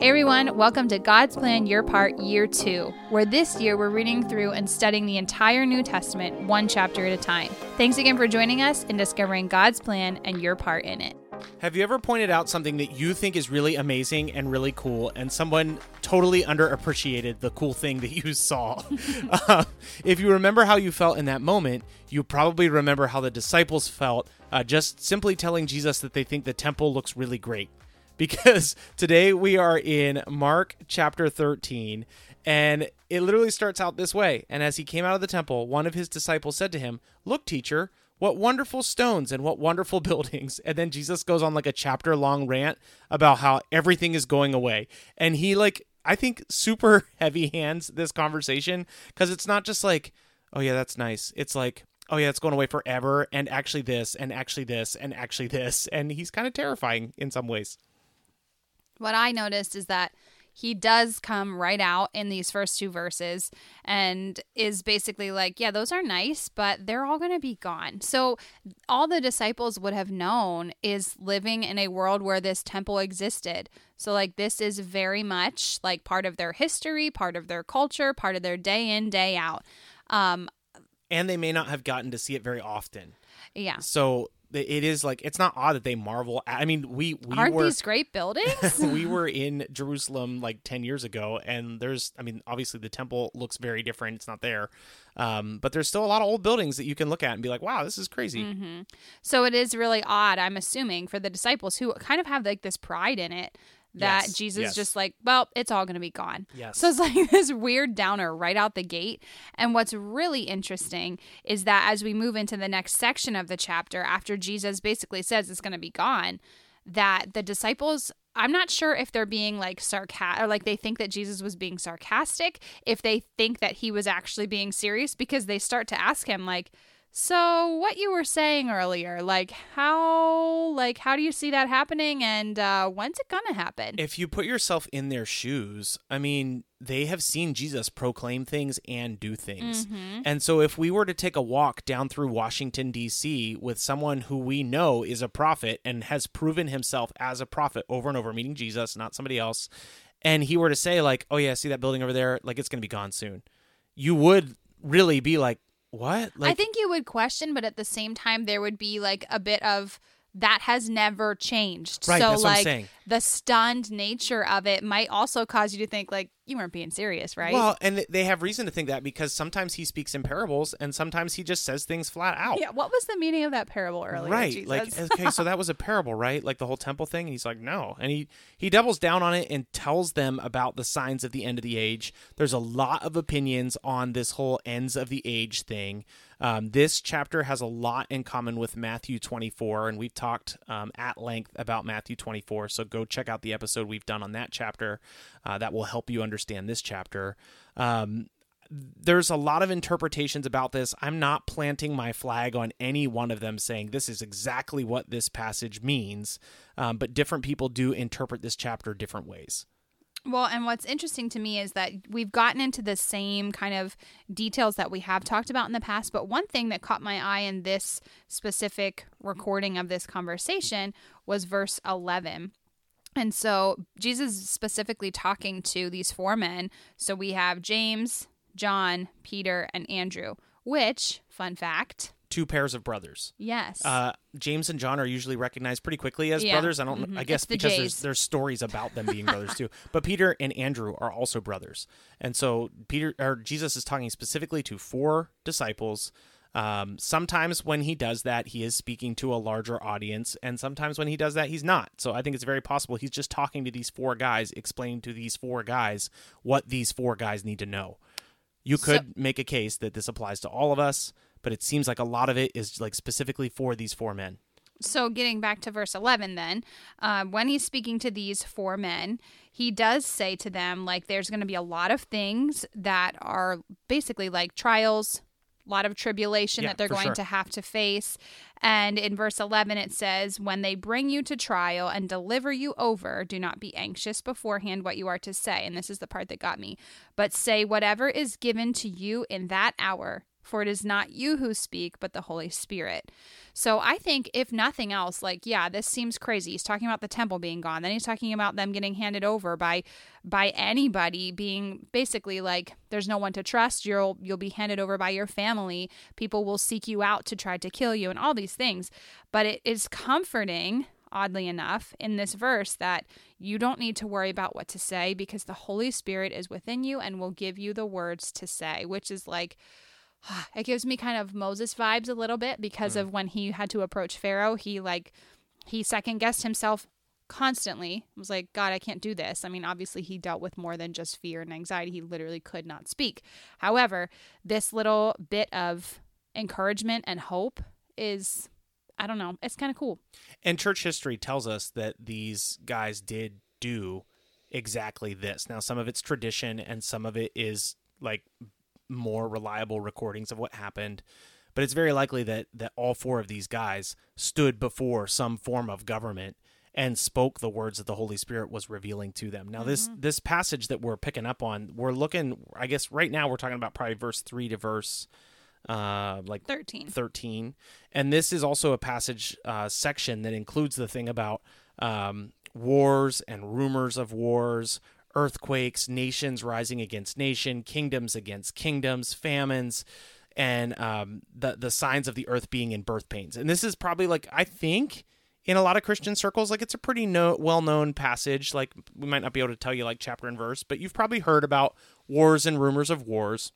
Hey everyone, welcome to God's Plan Your Part Year 2, where this year we're reading through and studying the entire New Testament one chapter at a time. Thanks again for joining us in discovering God's plan and your part in it. Have you ever pointed out something that you think is really amazing and really cool, and someone totally underappreciated the cool thing that you saw? uh, if you remember how you felt in that moment, you probably remember how the disciples felt uh, just simply telling Jesus that they think the temple looks really great. Because today we are in Mark chapter 13, and it literally starts out this way. And as he came out of the temple, one of his disciples said to him, Look, teacher, what wonderful stones and what wonderful buildings. And then Jesus goes on like a chapter long rant about how everything is going away. And he, like, I think super heavy hands this conversation because it's not just like, oh, yeah, that's nice. It's like, oh, yeah, it's going away forever. And actually, this, and actually, this, and actually, this. And he's kind of terrifying in some ways. What I noticed is that he does come right out in these first two verses and is basically like, yeah, those are nice, but they're all going to be gone. So, all the disciples would have known is living in a world where this temple existed. So, like, this is very much like part of their history, part of their culture, part of their day in, day out. Um, and they may not have gotten to see it very often. Yeah. So it is like it's not odd that they marvel. At, I mean, we we aren't were, these great buildings? we were in Jerusalem like ten years ago, and there's, I mean, obviously the temple looks very different. It's not there, um, but there's still a lot of old buildings that you can look at and be like, wow, this is crazy. Mm-hmm. So it is really odd. I'm assuming for the disciples who kind of have like this pride in it that Yes, Jesus yes. just like, well, it's all going to be gone. Yes. So it's like this weird downer right out the gate. And what's really interesting is that as we move into the next section of the chapter, after Jesus basically says it's going to be gone, that the disciples. I'm not sure if they're being like sarcastic or like they think that Jesus was being sarcastic, if they think that he was actually being serious, because they start to ask him, like, so what you were saying earlier, like how like how do you see that happening and uh when's it gonna happen? If you put yourself in their shoes, I mean, they have seen Jesus proclaim things and do things. Mm-hmm. And so if we were to take a walk down through Washington D.C. with someone who we know is a prophet and has proven himself as a prophet over and over meeting Jesus, not somebody else, and he were to say like, "Oh yeah, see that building over there? Like it's going to be gone soon." You would really be like, "What?" Like I think you would question, but at the same time there would be like a bit of that has never changed. Right, so that's what I'm like the stunned nature of it might also cause you to think like you weren't being serious, right? Well, and they have reason to think that because sometimes he speaks in parables and sometimes he just says things flat out. yeah, what was the meaning of that parable earlier? right Jesus? like okay so that was a parable right like the whole temple thing and he's like no and he he doubles down on it and tells them about the signs of the end of the age there's a lot of opinions on this whole ends of the age thing um, this chapter has a lot in common with matthew 24 and we've talked um, at length about matthew 24 so go check out the episode we've done on that chapter uh, that will help you understand this chapter um, there's a lot of interpretations about this. I'm not planting my flag on any one of them saying this is exactly what this passage means, um, but different people do interpret this chapter different ways. Well, and what's interesting to me is that we've gotten into the same kind of details that we have talked about in the past. But one thing that caught my eye in this specific recording of this conversation was verse 11. And so Jesus is specifically talking to these four men. So we have James, John, Peter, and Andrew, which, fun fact, Two pairs of brothers. yes. Uh, James and John are usually recognized pretty quickly as Yeah. brothers. I don't. Mhm. I guess the because J's. there's there's stories about them being brothers too. But Peter and Andrew are also brothers, and so Peter or Jesus is talking specifically to four disciples. Um, sometimes when he does that, he is speaking to a larger audience, and sometimes when he does that, he's not. So I think it's very possible he's just talking to these four guys, explaining to these four guys what these four guys need to know. You could make a case that this applies to all of us, but it seems like a lot of it is like specifically for these four men. so getting back to verse 11 then uh, when he's speaking to these four men he does say to them like there's going to be a lot of things that are basically like trials lot of tribulation Yeah, that they're going sure. to have to face. And in verse 11 it says when they bring you to trial and deliver you over do not be anxious beforehand what you are to say. And this is the part that got me. But say whatever is given to you in that hour for it is not you who speak, but the Holy Spirit. So I think, if nothing else, like, yeah, this seems crazy. He's talking about the temple being gone. Then he's talking about them getting handed over by by anybody being basically like there's no one to trust. You'll you'll be handed over by your family. People will seek you out to try to kill you and all these things. But it is comforting oddly enough, in this verse that you don't need to worry about what to say because the Holy Spirit is within you and will give you the words to say, which is like, it gives me kind of Moses vibes a little bit because mm. of when he had to approach Pharaoh. He like, he second guessed himself constantly was like god i can't do this i mean obviously he dealt with more than just fear and anxiety he literally could not speak however this little bit of encouragement and hope is I don't know. It's kind of cool. And church history tells us that these guys did do exactly this. Now, some of it's tradition and some of it is like more reliable recordings of what happened. But it's very likely that that all four of these guys stood before some form of government and spoke the words that the Holy Spirit was revealing to them. Now, mm-hmm. this this passage that we're picking up on, we're looking. I guess right now we're talking about probably verse three to verse uh, like 13. 13. And this is also a passage uh, section that includes the thing about um, wars and rumors of wars, earthquakes, nations rising against nation, kingdoms against kingdoms, famines, and um, the the signs of the earth being in birth pains. And this is probably like I think in a lot of Christian circles, like it's a pretty no, well known passage. Like we might not be able to tell you like chapter and verse, but you've probably heard about wars and rumors of wars.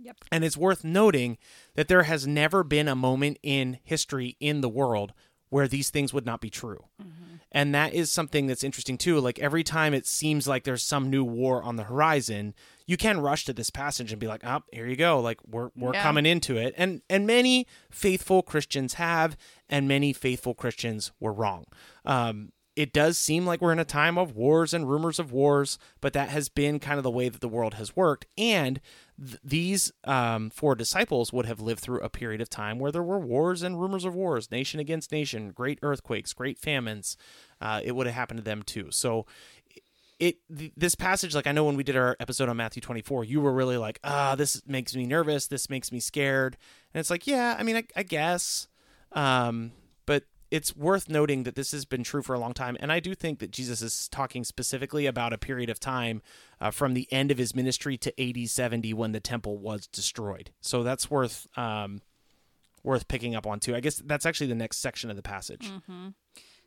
Yep. And it's worth noting that there has never been a moment in history in the world where these things would not be true. Mm-hmm. And that is something that's interesting too. Like every time it seems like there's some new war on the horizon, you can rush to this passage and be like, "Oh, here you go. Like we're we're yeah. coming into it." And and many faithful Christians have and many faithful Christians were wrong. Um, it does seem like we're in a time of wars and rumors of wars, but that has been kind of the way that the world has worked. And th- these um, four disciples would have lived through a period of time where there were wars and rumors of wars, nation against nation, great earthquakes, great famines. Uh, it would have happened to them too. So it th- this passage like i know when we did our episode on matthew 24 you were really like ah this makes me nervous this makes me scared and it's like yeah i mean i, I guess um, it's worth noting that this has been true for a long time. And I do think that Jesus is talking specifically about a period of time uh, from the end of his ministry to AD 70 when the temple was destroyed. So that's worth um, worth picking up on too. I guess that's actually the next section of the passage. Mm-hmm.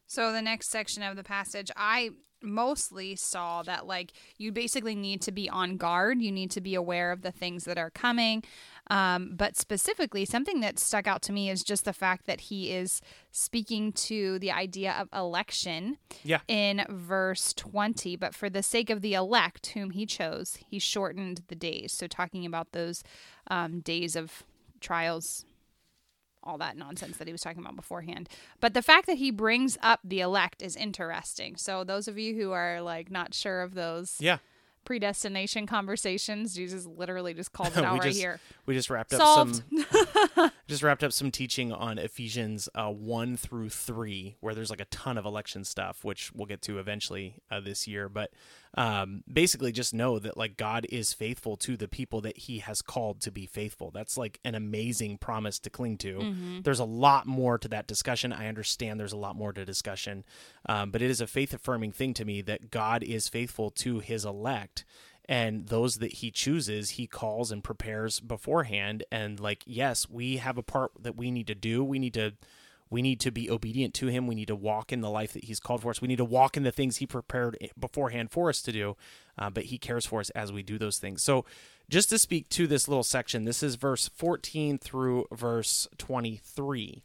So the next section of the passage, I mostly saw that like you basically need to be on guard. You need to be aware of the things that are coming. Um, but specifically, something that stuck out to me is just the fact that he is speaking to the idea of election yeah. in verse 20. But for the sake of the elect whom he chose, he shortened the days. So, talking about those um, days of trials, all that nonsense that he was talking about beforehand. But the fact that he brings up the elect is interesting. So, those of you who are like not sure of those. Yeah predestination conversations. Jesus literally just called it out right just, here. We just wrapped up some just wrapped up some teaching on Ephesians uh, one through three, where there's like a ton of election stuff, which we'll get to eventually uh, this year. But um, basically, just know that like God is faithful to the people that He has called to be faithful. That's like an amazing promise to cling to. Mm-hmm. There's a lot more to that discussion. I understand there's a lot more to discussion, um, but it is a faith affirming thing to me that God is faithful to His elect and those that he chooses he calls and prepares beforehand and like yes we have a part that we need to do we need to we need to be obedient to him. We need to walk in the life that he's called for us. We need to walk in the things he prepared beforehand for us to do uh, but he cares for us as we do those things. So just to speak to this little section this is verse 14 through verse 23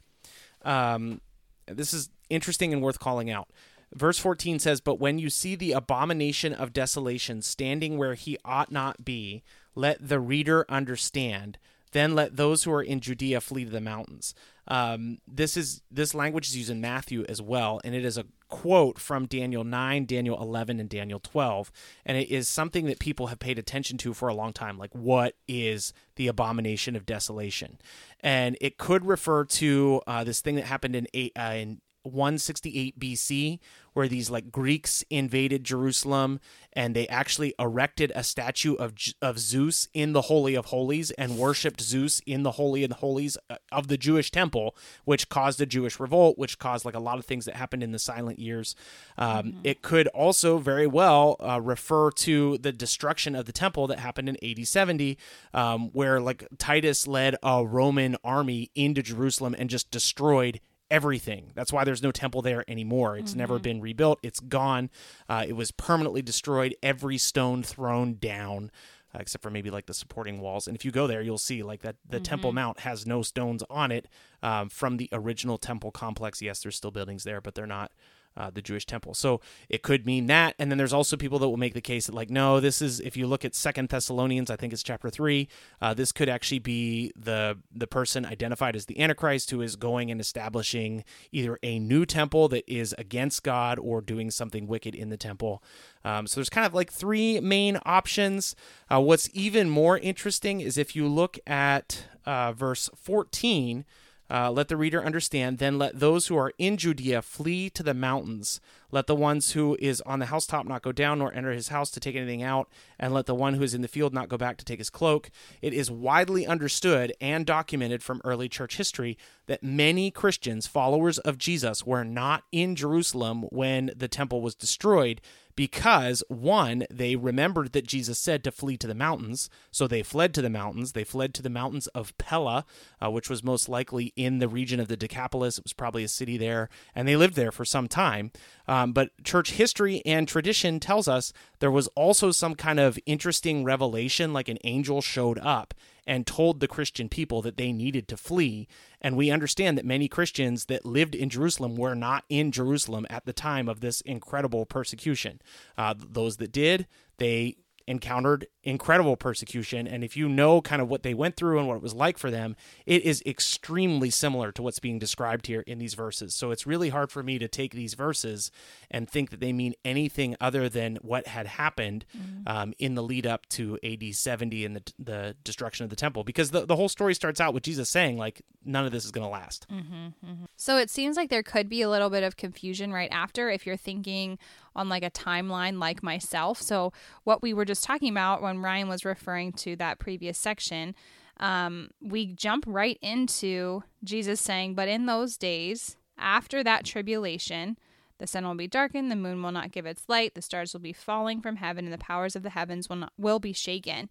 um, this is interesting and worth calling out. Verse 14 says, But when you see the abomination of desolation standing where he ought not be, let the reader understand. Then let those who are in Judea flee to the mountains. Um, this is this language is used in Matthew as well, and it is a quote from Daniel 9, Daniel 11, and Daniel 12. And it is something that people have paid attention to for a long time. Like, what is the abomination of desolation? And it could refer to uh, this thing that happened in, uh, in 168 BC, where these like Greeks invaded Jerusalem and they actually erected a statue of of Zeus in the Holy of Holies and worshipped Zeus in the Holy of Holies uh, of the Jewish temple, which caused a Jewish revolt, which caused like a lot of things that happened in the silent years. Um, mm-hmm. It could also very well uh, refer to the destruction of the temple that happened in AD 70, um, where like Titus led a Roman army into Jerusalem and just destroyed everything. That's why there's no temple there anymore. It's mm-hmm. never been rebuilt. It's gone. Uh, it was permanently destroyed. Every stone thrown down. Uh, except for maybe like the supporting walls. And if you go there, you'll see like that the mm-hmm. Temple Mount has no stones on it um, from the original temple complex. Yes, there's still buildings there, but they're not uh, the Jewish temple. So it could mean that. And then there's also people that will make the case that like, no, this is if you look at Second Thessalonians, I think it's chapter three. Uh, this could actually be the the person identified as the Antichrist who is going and establishing either a new temple that is against God or doing something wicked in the temple. Um, so there's kind of like three main options. Uh, what's even more interesting is if you look at uh, verse 14 uh, let the reader understand. Then let those who are in Judea flee to the mountains. Let the ones who is on the housetop not go down nor enter his house to take anything out, and let the one who is in the field not go back to take his cloak. It is widely understood and documented from early church history that many Christians, followers of Jesus, were not in Jerusalem when the temple was destroyed because one, they remembered that Jesus said to flee to the mountains, so they fled to the mountains. They fled to the mountains of Pella, uh, which was most likely in the region of the Decapolis. It was probably a city there, and they lived there for some time. Um, but church history and tradition tells us there was also some kind of interesting revelation, like an angel showed up and told the Christian people that they needed to flee. And we understand that many Christians that lived in Jerusalem were not in Jerusalem at the time of this incredible persecution. Uh, those that did, they encountered incredible persecution. And if you know kind of what they went through and what it was like for them, it is extremely similar to what's being described here in these verses. So it's really hard for me to take these verses and think that they mean anything other than what had happened mm-hmm. um, in the lead up to AD 70 and the, the destruction of the temple. Because the, the whole story starts out with Jesus saying, like, none of this is going to last. Mm-hmm, mm-hmm. So it seems like there could be a little bit of confusion right after if you're thinking on like a timeline like myself. So what we were just talking about when Ryan was referring to that previous section, um, we jump right into Jesus saying, But in those days, after that tribulation, the sun will be darkened, the moon will not give its light, the stars will be falling from heaven, and the powers of the heavens will not, will be shaken.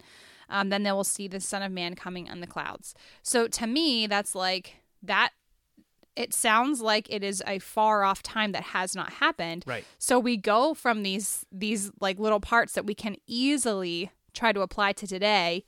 Um, then they will see the Son of Man coming on the clouds. So to me, that's like that it sounds like it is a far off time that has not happened. Right. So we go from these these like little parts that we can easily try to apply to today,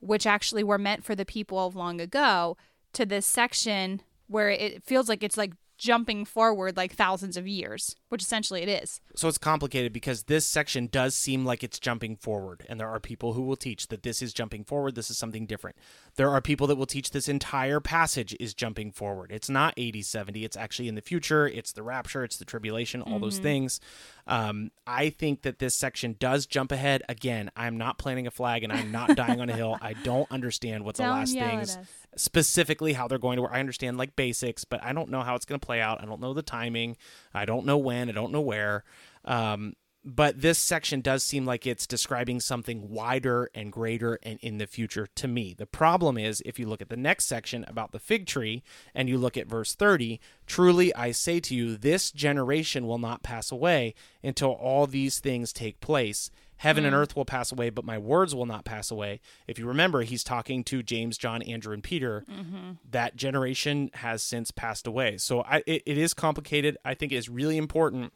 which actually were meant for the people of long ago, to this section where it feels like it's like jumping forward like thousands of years, which essentially it is. So it's complicated because this section does seem like it's jumping forward, and there are people who will teach that this is jumping forward, this is something different. There are people that will teach this entire passage is jumping forward. It's not AD 70, it's actually in the future, it's the rapture, it's the tribulation, all mm-hmm. those things. Um, I think that this section does jump ahead. Again, I'm not planting a flag and I'm not dying on a hill. I don't understand what the last things specifically how they're going to work. I understand like basics, but I don't know how it's going to play out. I don't know the timing. I don't know when. I don't know where. Um, but this section does seem like it's describing something wider and greater and in the future to me. The problem is if you look at the next section about the fig tree and you look at verse 30, truly I say to you, this generation will not pass away until all these things take place. Heaven mm. and earth will pass away, but my words will not pass away. If you remember, he's talking to James, John, Andrew, and Peter. Mm-hmm. That generation has since passed away. So I, it, it is complicated. I think it is really important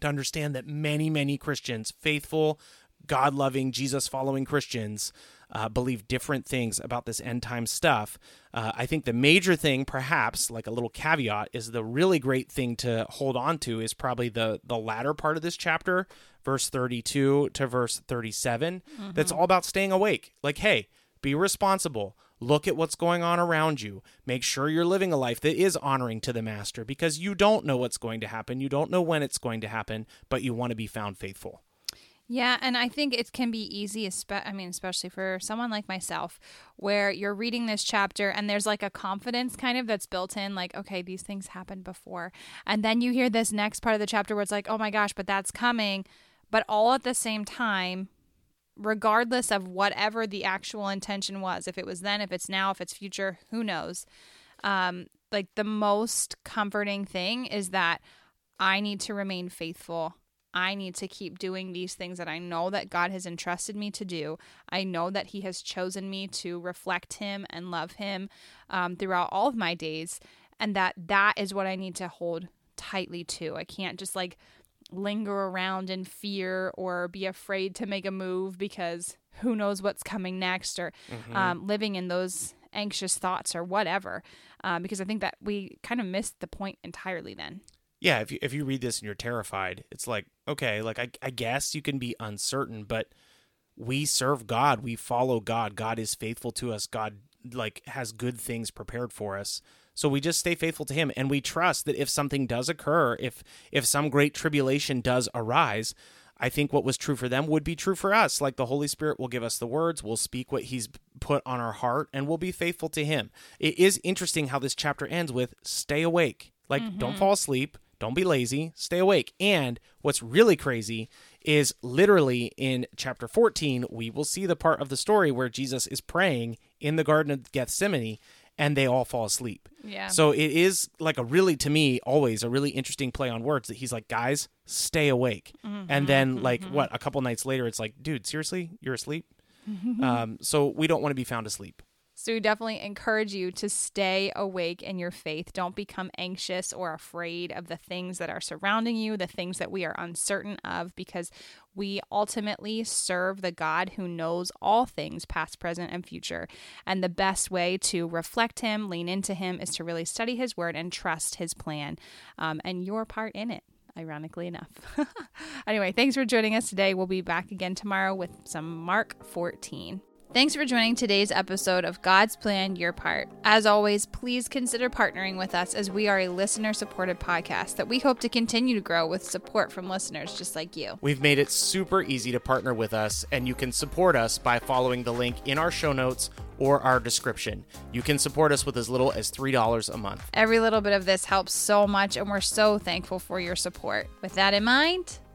to understand that many, many Christians, faithful, God loving, Jesus following Christians, uh, believe different things about this end time stuff. Uh, I think the major thing, perhaps, like a little caveat, is the really great thing to hold on to is probably the the latter part of this chapter, verse 32 to verse 37. Mm-hmm. That's all about staying awake. Like, hey, be responsible. Look at what's going on around you. Make sure you're living a life that is honoring to the master because you don't know what's going to happen. You don't know when it's going to happen, but you want to be found faithful. Yeah, and I think it can be easy, I mean, especially for someone like myself, where you're reading this chapter and there's like a confidence kind of that's built in, like, okay, these things happened before. And then you hear this next part of the chapter where it's like, oh my gosh, but that's coming. But all at the same time, regardless of whatever the actual intention was, if it was then, if it's now, if it's future, who knows? Um, like the most comforting thing is that I need to remain faithful I need to keep doing these things that I know that God has entrusted me to do. I know that He has chosen me to reflect Him and love Him um, throughout all of my days, and that that is what I need to hold tightly to. I can't just like linger around in fear or be afraid to make a move because who knows what's coming next or mm-hmm. um, living in those anxious thoughts or whatever. Um, because I think that we kind of missed the point entirely then yeah, if you if you read this and you're terrified, it's like okay, like I I guess you can be uncertain, but we serve God, we follow God. God is faithful to us. God like has good things prepared for us. So we just stay faithful to him and we trust that if something does occur, if if some great tribulation does arise, I think what was true for them would be true for us. Like the Holy Spirit will give us the words, we'll speak what He's put on our heart, and we'll be faithful to Him. It is interesting how this chapter ends with stay awake. Like, mm-hmm. don't fall asleep. Don't be lazy, stay awake. And what's really crazy is literally in chapter 14, we will see the part of the story where Jesus is praying in the Garden of Gethsemane and they all fall asleep. Yeah. So it is like a really, to me, always a really interesting play on words that he's like, guys, stay awake. Mm-hmm, and then, like, mm-hmm. what, a couple nights later, it's like, dude, seriously? You're asleep? um, so we don't want to be found asleep. So we definitely encourage you to stay awake in your faith. Don't become anxious or afraid of the things that are surrounding you, the things that we are uncertain of, because we ultimately serve the God who knows all things, past, present, and future. And the best way to reflect Him, lean into Him, is to really study His Word and trust His plan um, and your part in it ironically enough. anyway, thanks for joining us today. We'll be back again tomorrow with some Mark 14. Thanks for joining today's episode of God's Plan Your Part. As always, please consider partnering with us as we are a listener supported podcast that we hope to continue to grow with support from listeners just like you. We've made it super easy to partner with us, and you can support us by following the link in our show notes or our description. You can support us with as little as $3 a month. Every little bit of this helps so much, and we're so thankful for your support. With that in mind,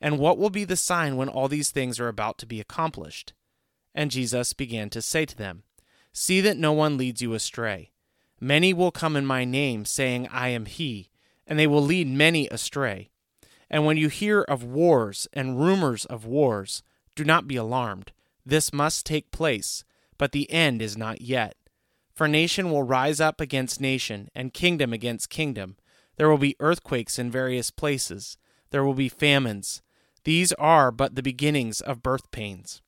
And what will be the sign when all these things are about to be accomplished? And Jesus began to say to them, See that no one leads you astray. Many will come in my name, saying, I am he, and they will lead many astray. And when you hear of wars and rumors of wars, do not be alarmed. This must take place, but the end is not yet. For nation will rise up against nation, and kingdom against kingdom. There will be earthquakes in various places. There will be famines. These are but the beginnings of birth pains.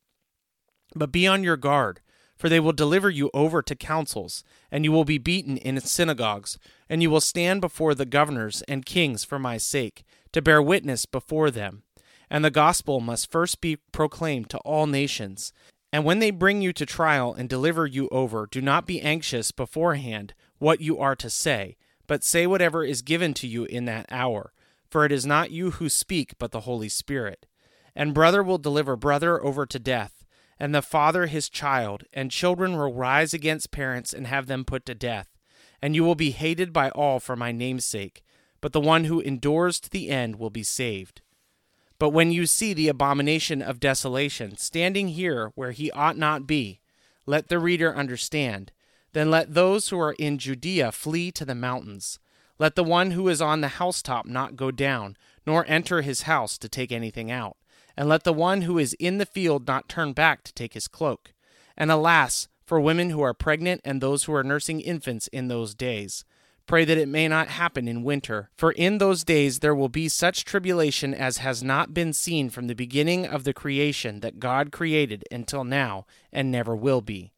But be on your guard, for they will deliver you over to councils, and you will be beaten in synagogues, and you will stand before the governors and kings for my sake, to bear witness before them. And the gospel must first be proclaimed to all nations. And when they bring you to trial and deliver you over, do not be anxious beforehand what you are to say, but say whatever is given to you in that hour for it is not you who speak, but the Holy Spirit. And brother will deliver brother over to death, and the father his child, and children will rise against parents and have them put to death. And you will be hated by all for my name's sake, but the one who endures to the end will be saved. But when you see the abomination of desolation standing here where he ought not be, let the reader understand. Then let those who are in Judea flee to the mountains. Let the one who is on the housetop not go down, nor enter his house to take anything out. And let the one who is in the field not turn back to take his cloak. And alas, for women who are pregnant and those who are nursing infants in those days. Pray that it may not happen in winter. For in those days there will be such tribulation as has not been seen from the beginning of the creation that God created until now, and never will be.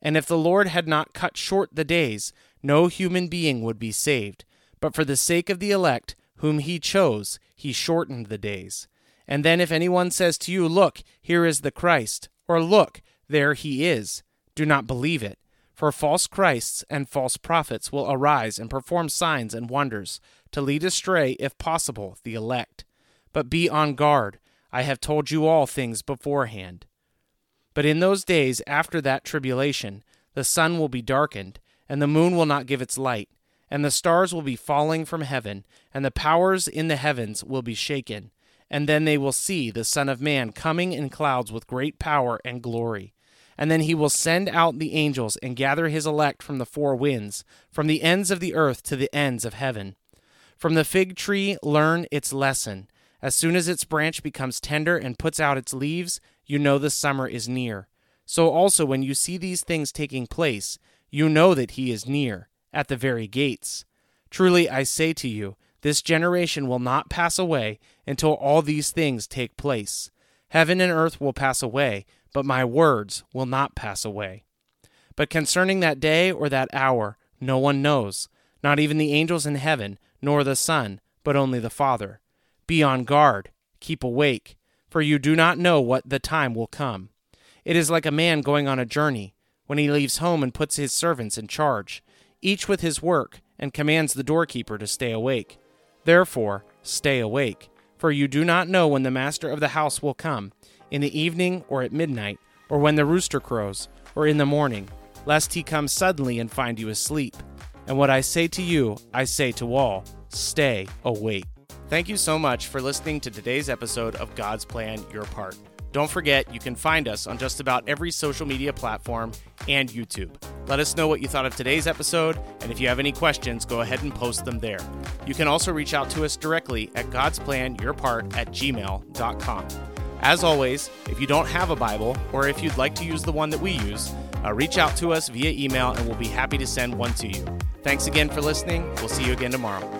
And if the Lord had not cut short the days, no human being would be saved. But for the sake of the elect, whom he chose, he shortened the days. And then if anyone says to you, Look, here is the Christ, or Look, there he is, do not believe it. For false Christs and false prophets will arise and perform signs and wonders, to lead astray, if possible, the elect. But be on guard. I have told you all things beforehand. But in those days after that tribulation, the sun will be darkened, and the moon will not give its light, and the stars will be falling from heaven, and the powers in the heavens will be shaken. And then they will see the Son of Man coming in clouds with great power and glory. And then he will send out the angels and gather his elect from the four winds, from the ends of the earth to the ends of heaven. From the fig tree, learn its lesson. As soon as its branch becomes tender and puts out its leaves, you know the summer is near. So also, when you see these things taking place, you know that he is near, at the very gates. Truly, I say to you, this generation will not pass away until all these things take place. Heaven and earth will pass away but my words will not pass away. But concerning that day or that hour, no one knows, not even the angels in heaven, nor the Son, but only the Father. Be on guard, keep awake, for you do not know what the time will come. It is like a man going on a journey, when he leaves home and puts his servants in charge, each with his work, and commands the doorkeeper to stay awake. Therefore, stay awake, for you do not know when the master of the house will come in the evening or at midnight, or when the rooster crows, or in the morning, lest he come suddenly and find you asleep. And what I say to you, I say to all stay awake. Thank you so much for listening to today's episode of God's Plan Your Part. Don't forget, you can find us on just about every social media platform and YouTube. Let us know what you thought of today's episode, and if you have any questions, go ahead and post them there. You can also reach out to us directly at God's Plan Your Part at gmail.com. As always, if you don't have a Bible, or if you'd like to use the one that we use, uh, reach out to us via email and we'll be happy to send one to you. Thanks again for listening. We'll see you again tomorrow.